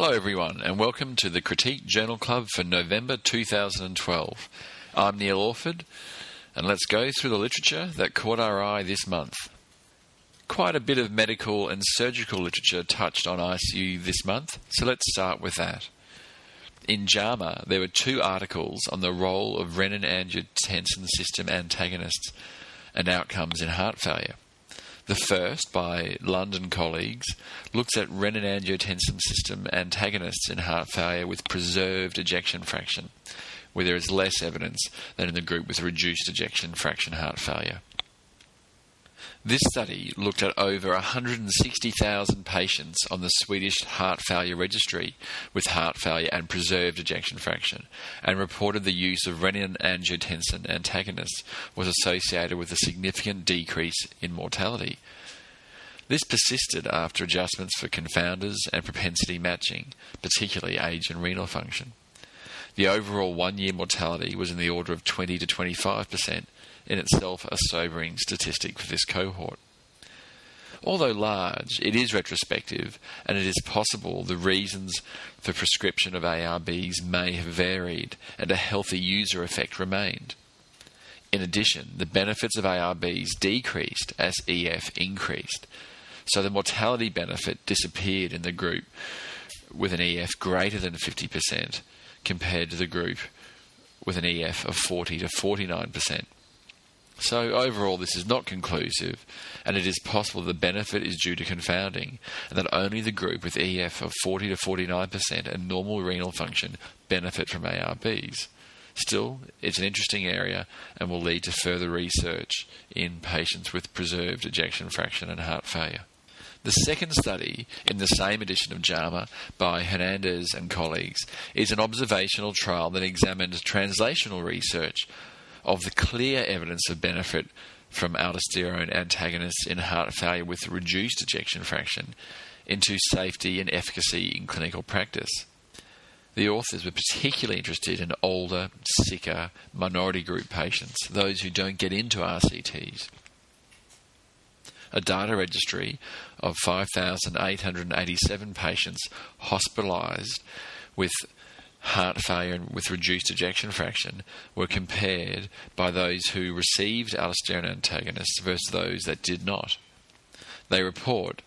Hello, everyone, and welcome to the Critique Journal Club for November 2012. I'm Neil Orford, and let's go through the literature that caught our eye this month. Quite a bit of medical and surgical literature touched on ICU this month, so let's start with that. In JAMA, there were two articles on the role of renin angiotensin system antagonists and outcomes in heart failure. The first, by Lund and colleagues, looks at renin-angiotensin system antagonists in heart failure with preserved ejection fraction, where there is less evidence than in the group with reduced ejection fraction heart failure. This study looked at over 160,000 patients on the Swedish Heart Failure Registry with heart failure and preserved ejection fraction and reported the use of renin-angiotensin antagonists was associated with a significant decrease in mortality. This persisted after adjustments for confounders and propensity matching, particularly age and renal function. The overall one year mortality was in the order of 20 to 25 percent in itself a sobering statistic for this cohort. Although large, it is retrospective, and it is possible the reasons for prescription of ARBs may have varied and a healthy user effect remained. In addition, the benefits of ARBs decreased as EF increased, so the mortality benefit disappeared in the group with an EF greater than 50% compared to the group with an EF of 40 to 49%. So, overall, this is not conclusive, and it is possible the benefit is due to confounding, and that only the group with EF of 40 to 49% and normal renal function benefit from ARBs. Still, it's an interesting area and will lead to further research in patients with preserved ejection fraction and heart failure. The second study in the same edition of JAMA by Hernandez and colleagues is an observational trial that examined translational research of the clear evidence of benefit from aldosterone antagonists in heart failure with reduced ejection fraction into safety and efficacy in clinical practice. The authors were particularly interested in older, sicker, minority group patients, those who don't get into RCTs. A data registry of 5,887 patients hospitalised with heart failure with reduced ejection fraction were compared by those who received aldosterone antagonists versus those that did not. They report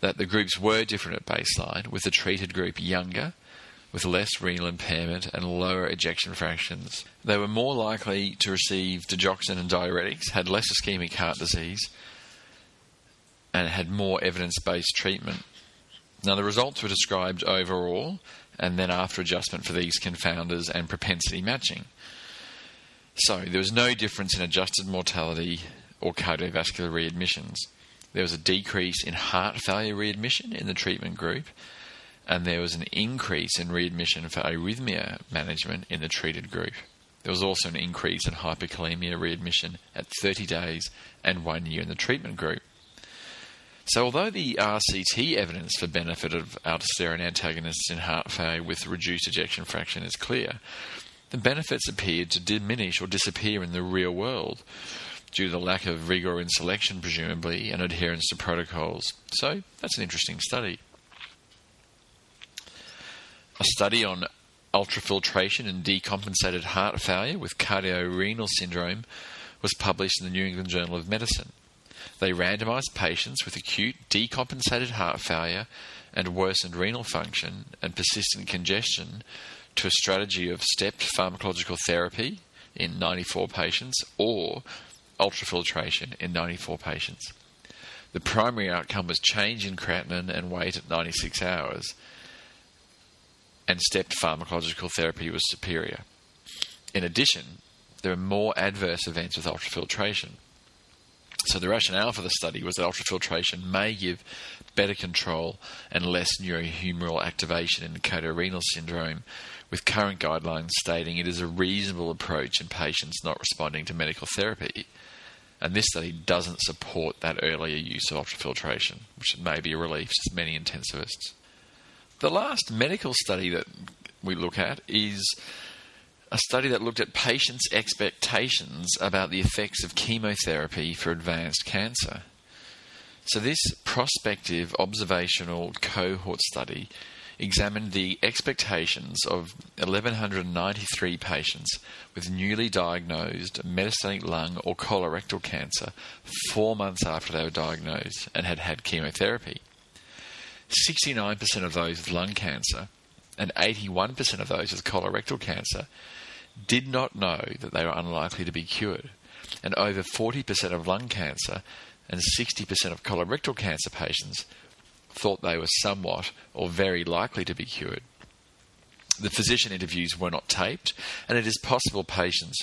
that the groups were different at baseline, with the treated group younger, with less renal impairment and lower ejection fractions. They were more likely to receive digoxin and diuretics, had less ischemic heart disease, and had more evidence based treatment. Now, the results were described overall and then after adjustment for these confounders and propensity matching. So there was no difference in adjusted mortality or cardiovascular readmissions. There was a decrease in heart failure readmission in the treatment group, and there was an increase in readmission for arrhythmia management in the treated group. There was also an increase in hyperkalemia readmission at 30 days and one year in the treatment group. So, although the RCT evidence for benefit of aldosterone antagonists in heart failure with reduced ejection fraction is clear, the benefits appeared to diminish or disappear in the real world due to the lack of rigor in selection, presumably, and adherence to protocols. So, that's an interesting study. A study on ultrafiltration and decompensated heart failure with cardiorenal syndrome was published in the New England Journal of Medicine. They randomized patients with acute decompensated heart failure and worsened renal function and persistent congestion to a strategy of stepped pharmacological therapy in 94 patients or ultrafiltration in 94 patients. The primary outcome was change in creatinine and weight at 96 hours, and stepped pharmacological therapy was superior. In addition, there are more adverse events with ultrafiltration. So the rationale for the study was that ultrafiltration may give better control and less neurohumoral activation in cardiorenal syndrome, with current guidelines stating it is a reasonable approach in patients not responding to medical therapy. And this study doesn't support that earlier use of ultrafiltration, which may be a relief to many intensivists. The last medical study that we look at is a study that looked at patients' expectations about the effects of chemotherapy for advanced cancer. So, this prospective observational cohort study examined the expectations of 1,193 patients with newly diagnosed metastatic lung or colorectal cancer four months after they were diagnosed and had had chemotherapy. 69% of those with lung cancer and 81% of those with colorectal cancer did not know that they were unlikely to be cured, and over 40% of lung cancer and 60% of colorectal cancer patients thought they were somewhat or very likely to be cured. The physician interviews were not taped, and it is possible patients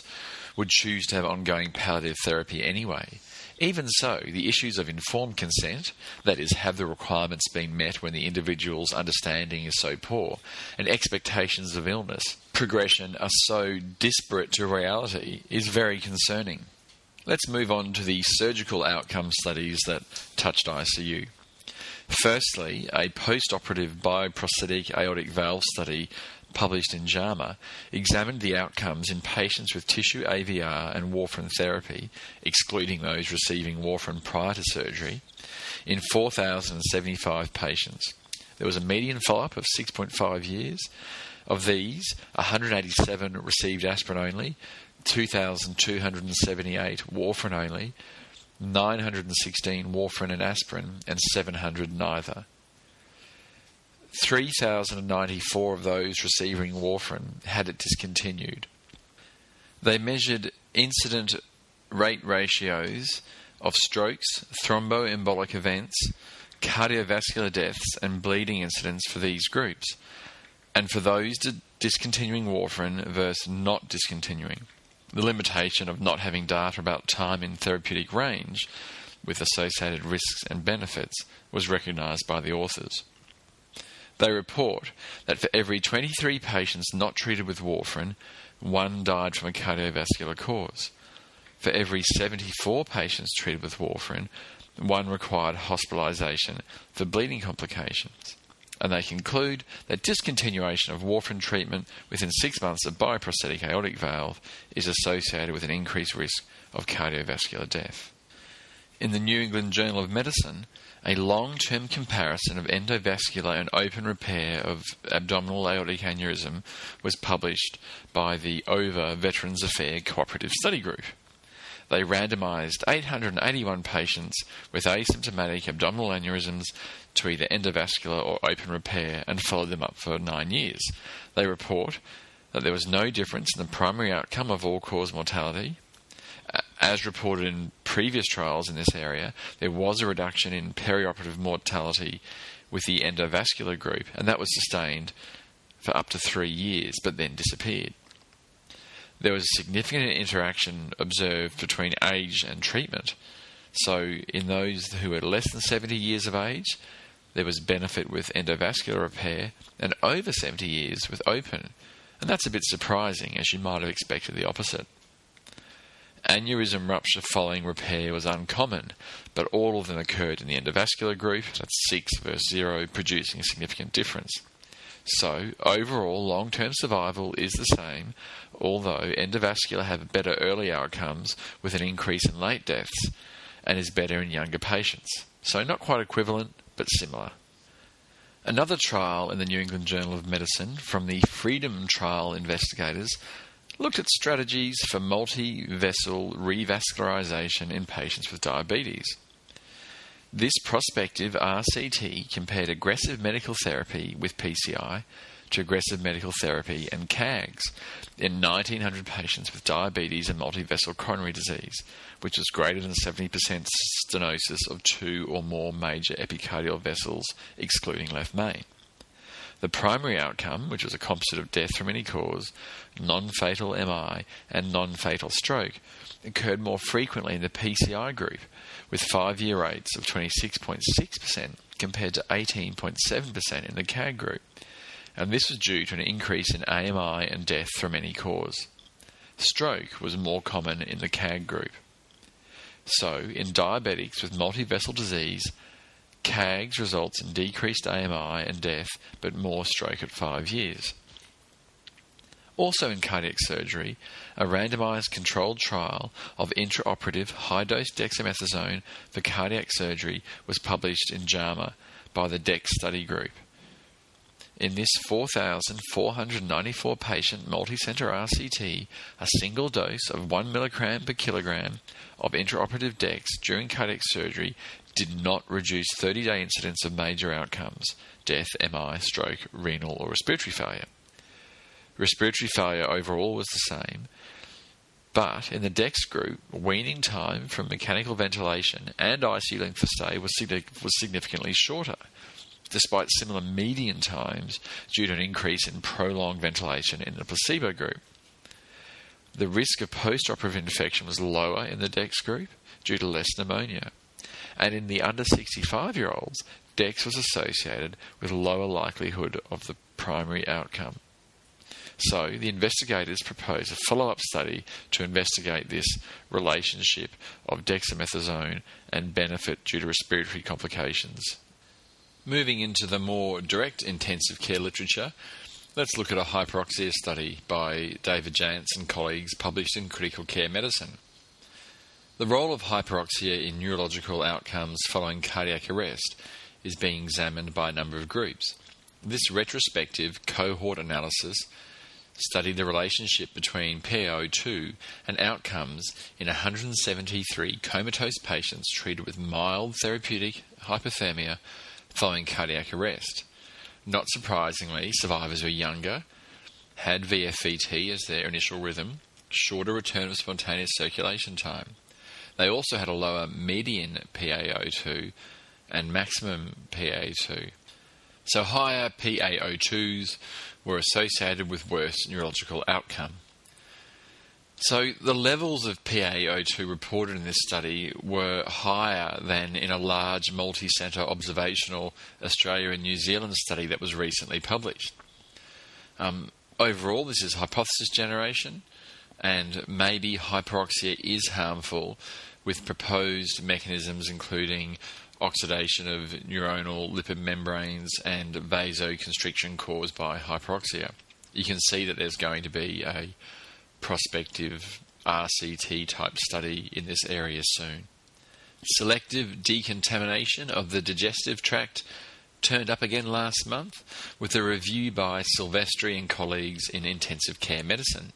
would choose to have ongoing palliative therapy anyway. Even so, the issues of informed consent, that is, have the requirements been met when the individual's understanding is so poor, and expectations of illness progression are so disparate to reality, is very concerning. Let's move on to the surgical outcome studies that touched ICU. Firstly, a post operative bioprosthetic aortic valve study published in JAMA examined the outcomes in patients with tissue AVR and warfarin therapy, excluding those receiving warfarin prior to surgery, in 4,075 patients. There was a median follow up of 6.5 years. Of these, 187 received aspirin only, 2,278 warfarin only, 916 warfarin and aspirin, and 700 neither. 3,094 of those receiving warfarin had it discontinued. They measured incident rate ratios of strokes, thromboembolic events, cardiovascular deaths, and bleeding incidents for these groups, and for those discontinuing warfarin versus not discontinuing the limitation of not having data about time in therapeutic range with associated risks and benefits was recognised by the authors. They report that for every 23 patients not treated with warfarin, one died from a cardiovascular cause. For every 74 patients treated with warfarin, one required hospitalisation for bleeding complications and they conclude that discontinuation of warfarin treatment within six months of bioprosthetic aortic valve is associated with an increased risk of cardiovascular death. In the New England Journal of Medicine, a long term comparison of endovascular and open repair of abdominal aortic aneurysm was published by the OVER Veterans Affairs Cooperative Study Group. They randomized 881 patients with asymptomatic abdominal aneurysms to either endovascular or open repair and followed them up for nine years. They report that there was no difference in the primary outcome of all cause mortality. As reported in previous trials in this area, there was a reduction in perioperative mortality with the endovascular group, and that was sustained for up to three years but then disappeared. There was a significant interaction observed between age and treatment. So, in those who were less than 70 years of age, there was benefit with endovascular repair, and over 70 years with open. And that's a bit surprising, as you might have expected the opposite. Aneurysm rupture following repair was uncommon, but all of them occurred in the endovascular group, that's 6 versus 0, producing a significant difference. So, overall, long term survival is the same, although endovascular have better early outcomes with an increase in late deaths and is better in younger patients. So, not quite equivalent, but similar. Another trial in the New England Journal of Medicine from the Freedom Trial investigators looked at strategies for multi vessel revascularization in patients with diabetes. This prospective RCT compared aggressive medical therapy with PCI to aggressive medical therapy and CABGs in 1,900 patients with diabetes and multivessel coronary disease, which was greater than 70% stenosis of two or more major epicardial vessels, excluding left main. The primary outcome, which was a composite of death from any cause, non fatal MI, and non fatal stroke, occurred more frequently in the PCI group, with five year rates of 26.6% compared to 18.7% in the CABG group and this was due to an increase in AMI and death from any cause. Stroke was more common in the CABG group. So, in diabetics with multivessel disease, CABGs results in decreased AMI and death, but more stroke at five years. Also in cardiac surgery, a randomized controlled trial of intraoperative high dose dexamethasone for cardiac surgery was published in JAMA by the DECS study group. in this 4,494 patient multicenter RCT, a single dose of 1 milligram per kilogram of intraoperative DEX during cardiac surgery did not reduce 30 day incidence of major outcomes death, MI, stroke, renal, or respiratory failure. Respiratory failure overall was the same, but in the DEX group, weaning time from mechanical ventilation and ICU length of stay was, was significantly shorter, despite similar median times due to an increase in prolonged ventilation in the placebo group. The risk of post-operative infection was lower in the DEX group due to less pneumonia. And in the under 65 year olds, DEX was associated with lower likelihood of the primary outcome. So the investigators proposed a follow up study to investigate this relationship of dexamethasone and benefit due to respiratory complications. Moving into the more direct intensive care literature, let's look at a hyperoxia study by David Janz and colleagues published in Critical Care Medicine. The role of hyperoxia in neurological outcomes following cardiac arrest is being examined by a number of groups. This retrospective cohort analysis studied the relationship between PaO2 and outcomes in 173 comatose patients treated with mild therapeutic hypothermia following cardiac arrest. Not surprisingly, survivors were younger, had VFVT as their initial rhythm, shorter return of spontaneous circulation time. They also had a lower median PaO2 and maximum PaO2. So higher PaO2s were associated with worse neurological outcome. So the levels of PaO2 reported in this study were higher than in a large multi-centre observational Australia and New Zealand study that was recently published. Um, overall, this is hypothesis generation, and maybe hyperoxia is harmful with proposed mechanisms including oxidation of neuronal lipid membranes and vasoconstriction caused by hyperoxia. You can see that there's going to be a prospective RCT type study in this area soon. Selective decontamination of the digestive tract turned up again last month with a review by Silvestri and colleagues in intensive care medicine.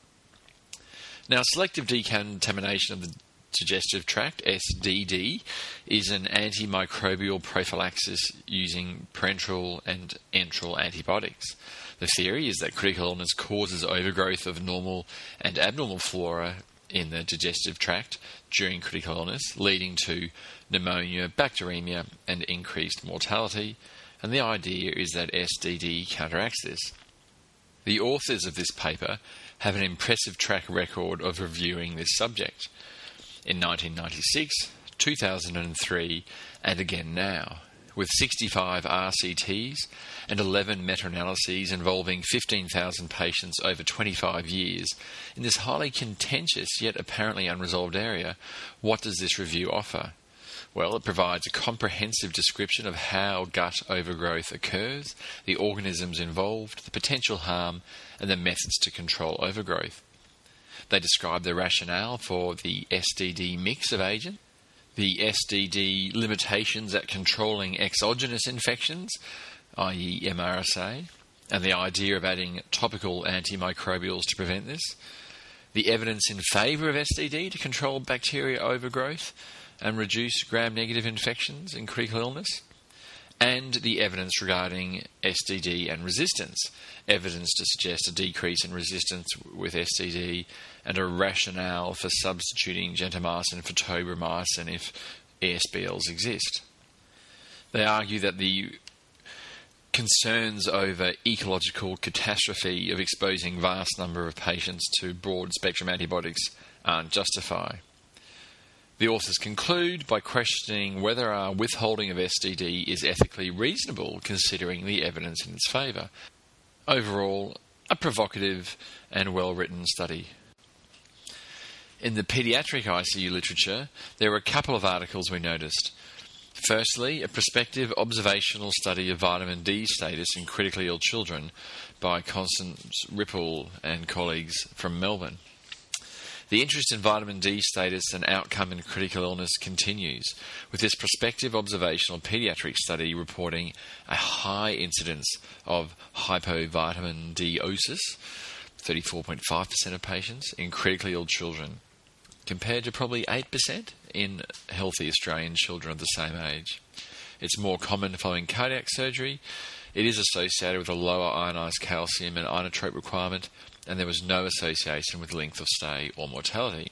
Now, selective decontamination of the digestive tract, SDD, is an antimicrobial prophylaxis using parenteral and enteral antibiotics. The theory is that critical illness causes overgrowth of normal and abnormal flora in the digestive tract during critical illness, leading to pneumonia, bacteremia, and increased mortality. And the idea is that SDD counteracts this. The authors of this paper have an impressive track record of reviewing this subject in 1996, 2003, and again now, with 65 RCTs and 11 meta analyses involving 15,000 patients over 25 years. In this highly contentious yet apparently unresolved area, what does this review offer? Well, it provides a comprehensive description of how gut overgrowth occurs, the organisms involved, the potential harm, and the methods to control overgrowth. They describe the rationale for the SDD mix of agents, the SDD limitations at controlling exogenous infections, i.e., MRSA, and the idea of adding topical antimicrobials to prevent this, the evidence in favour of SDD to control bacteria overgrowth and reduce gram negative infections in critical illness, and the evidence regarding SDD and resistance. Evidence to suggest a decrease in resistance with SDD and a rationale for substituting gentamicin for tobramycin if ESBLs exist. They argue that the concerns over ecological catastrophe of exposing vast number of patients to broad spectrum antibiotics aren't justified. The authors conclude by questioning whether our withholding of SDD is ethically reasonable considering the evidence in its favour. Overall, a provocative and well written study. In the paediatric ICU literature, there were a couple of articles we noticed. Firstly, a prospective observational study of vitamin D status in critically ill children by Constance Rippel and colleagues from Melbourne. The interest in vitamin D status and outcome in critical illness continues, with this prospective observational pediatric study reporting a high incidence of hypovitamin Dosis, 34.5% of patients, in critically ill children, compared to probably 8% in healthy Australian children of the same age. It's more common following cardiac surgery. It is associated with a lower ionised calcium and inotrope requirement and there was no association with length of stay or mortality.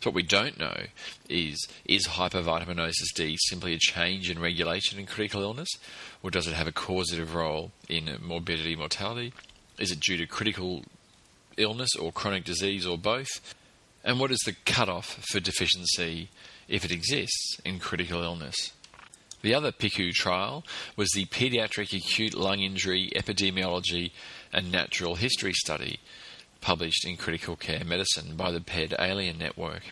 So what we don't know is is hypovitaminosis D simply a change in regulation in critical illness, or does it have a causative role in morbidity mortality? Is it due to critical illness or chronic disease or both? And what is the cutoff for deficiency, if it exists, in critical illness? The other PICU trial was the Pediatric Acute Lung Injury Epidemiology and Natural History Study, published in Critical Care Medicine by the PED Alien Network.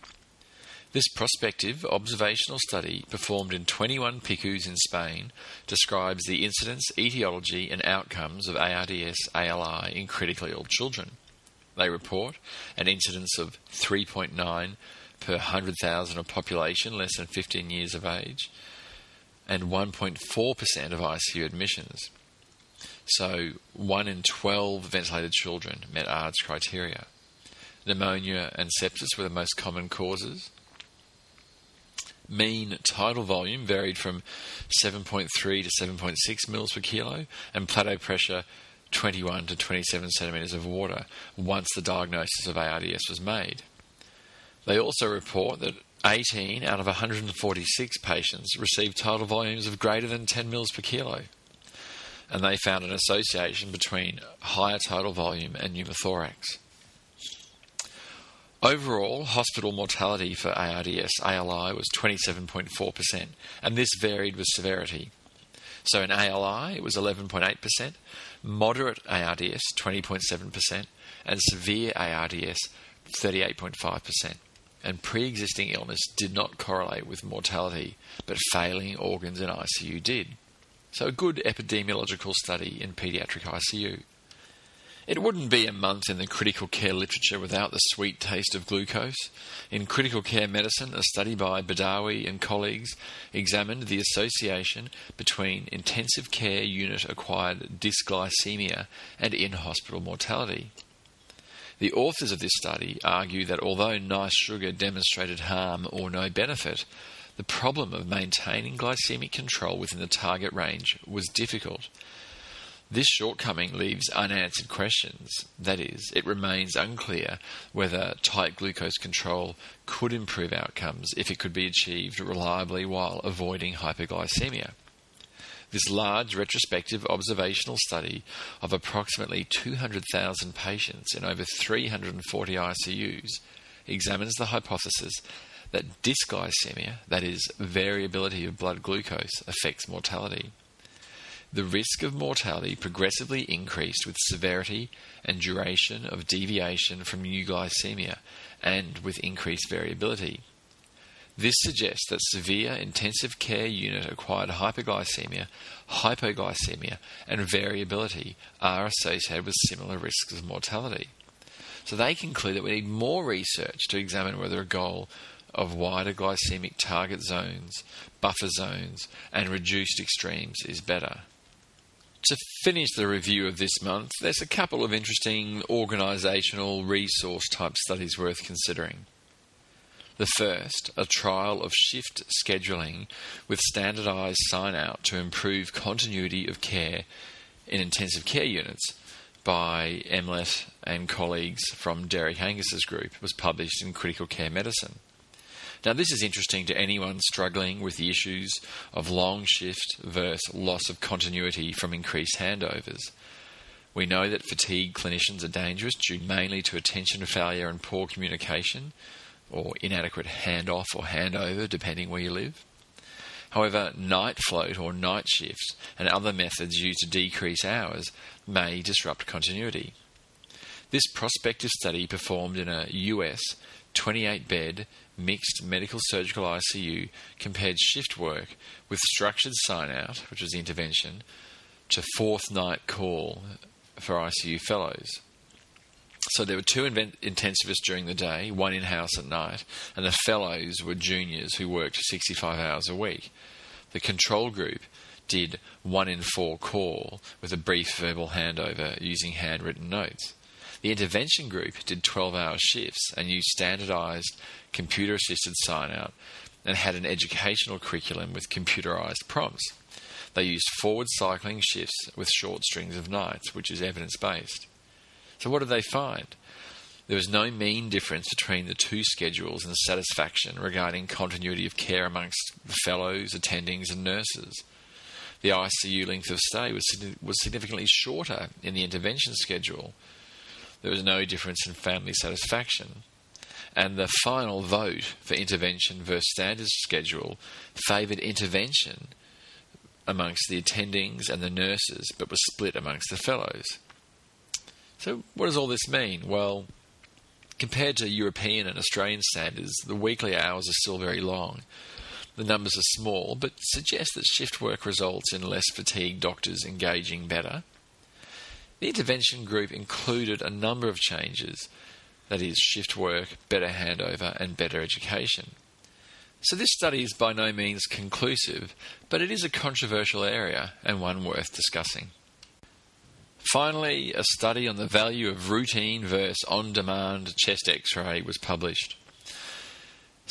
This prospective observational study, performed in 21 PICUs in Spain, describes the incidence, etiology, and outcomes of ARDS ALI in critically ill children. They report an incidence of 3.9 per 100,000 of population less than 15 years of age, and 1.4% of ICU admissions. So, 1 in 12 ventilated children met ARDS criteria. Pneumonia and sepsis were the most common causes. Mean tidal volume varied from 7.3 to 7.6 mils per kilo, and plateau pressure 21 to 27 centimetres of water once the diagnosis of ARDS was made. They also report that 18 out of 146 patients received tidal volumes of greater than 10 mils per kilo and they found an association between higher tidal volume and pneumothorax. Overall, hospital mortality for ARDS ALI was 27.4%, and this varied with severity. So in ALI, it was 11.8%, moderate ARDS 20.7%, and severe ARDS 38.5%. And pre existing illness did not correlate with mortality, but failing organs in ICU did. So, a good epidemiological study in paediatric ICU. It wouldn't be a month in the critical care literature without the sweet taste of glucose. In critical care medicine, a study by Badawi and colleagues examined the association between intensive care unit acquired dysglycemia and in hospital mortality. The authors of this study argue that although NICE-SUGAR demonstrated harm or no benefit, the problem of maintaining glycemic control within the target range was difficult. This shortcoming leaves unanswered questions. That is, it remains unclear whether tight glucose control could improve outcomes if it could be achieved reliably while avoiding hyperglycemia. This large retrospective observational study of approximately 200,000 patients in over 340 ICUs examines the hypothesis that dysglycemia, that is, variability of blood glucose, affects mortality. The risk of mortality progressively increased with severity and duration of deviation from euglycemia and with increased variability. This suggests that severe intensive care unit acquired hyperglycemia, hypoglycemia, and variability are associated with similar risks of mortality. So they conclude that we need more research to examine whether a goal of wider glycemic target zones, buffer zones, and reduced extremes is better. To finish the review of this month, there's a couple of interesting organisational resource type studies worth considering. The first, a trial of shift scheduling with standardised sign out to improve continuity of care in intensive care units by Emlet and colleagues from Derek Angus's group, was published in Critical Care Medicine. Now, this is interesting to anyone struggling with the issues of long shift versus loss of continuity from increased handovers. We know that fatigued clinicians are dangerous due mainly to attention failure and poor communication, or inadequate handoff or handover, depending where you live. However, night float or night shifts and other methods used to decrease hours may disrupt continuity. This prospective study performed in a US 28 bed mixed medical surgical ICU compared shift work with structured sign out, which was the intervention, to fourth night call for ICU fellows. So there were two invent- intensivists during the day, one in house at night, and the fellows were juniors who worked 65 hours a week. The control group did one in four call with a brief verbal handover using handwritten notes. The intervention group did 12 hour shifts and used standardized computer assisted sign out and had an educational curriculum with computerized prompts. They used forward cycling shifts with short strings of nights, which is evidence based. So, what did they find? There was no mean difference between the two schedules in satisfaction regarding continuity of care amongst the fellows, attendings, and nurses. The ICU length of stay was, was significantly shorter in the intervention schedule. There was no difference in family satisfaction. And the final vote for intervention versus standard schedule favoured intervention amongst the attendings and the nurses, but was split amongst the fellows. So, what does all this mean? Well, compared to European and Australian standards, the weekly hours are still very long. The numbers are small, but suggest that shift work results in less fatigued doctors engaging better. The intervention group included a number of changes that is, shift work, better handover, and better education. So, this study is by no means conclusive, but it is a controversial area and one worth discussing. Finally, a study on the value of routine versus on demand chest x ray was published.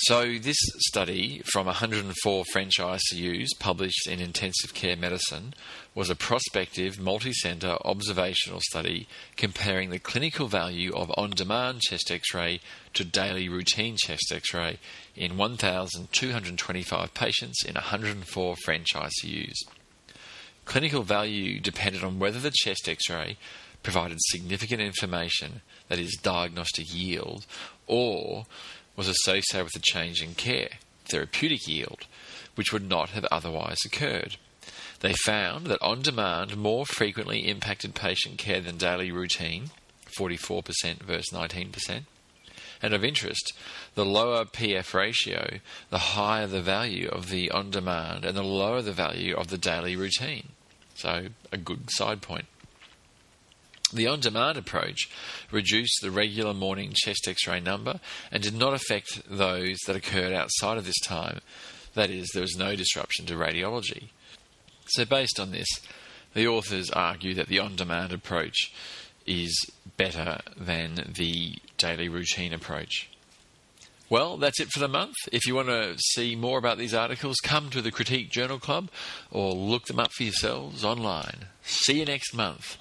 So, this study from 104 French ICUs published in Intensive Care Medicine was a prospective multi centre observational study comparing the clinical value of on demand chest x ray to daily routine chest x ray in 1,225 patients in 104 French ICUs. Clinical value depended on whether the chest x ray provided significant information, that is, diagnostic yield, or was associated with a change in care, therapeutic yield, which would not have otherwise occurred. They found that on demand more frequently impacted patient care than daily routine, 44% versus 19%. And of interest, the lower PF ratio, the higher the value of the on demand and the lower the value of the daily routine. So, a good side point. The on demand approach reduced the regular morning chest x ray number and did not affect those that occurred outside of this time. That is, there was no disruption to radiology. So, based on this, the authors argue that the on demand approach is better than the daily routine approach. Well, that's it for the month. If you want to see more about these articles, come to the Critique Journal Club or look them up for yourselves online. See you next month.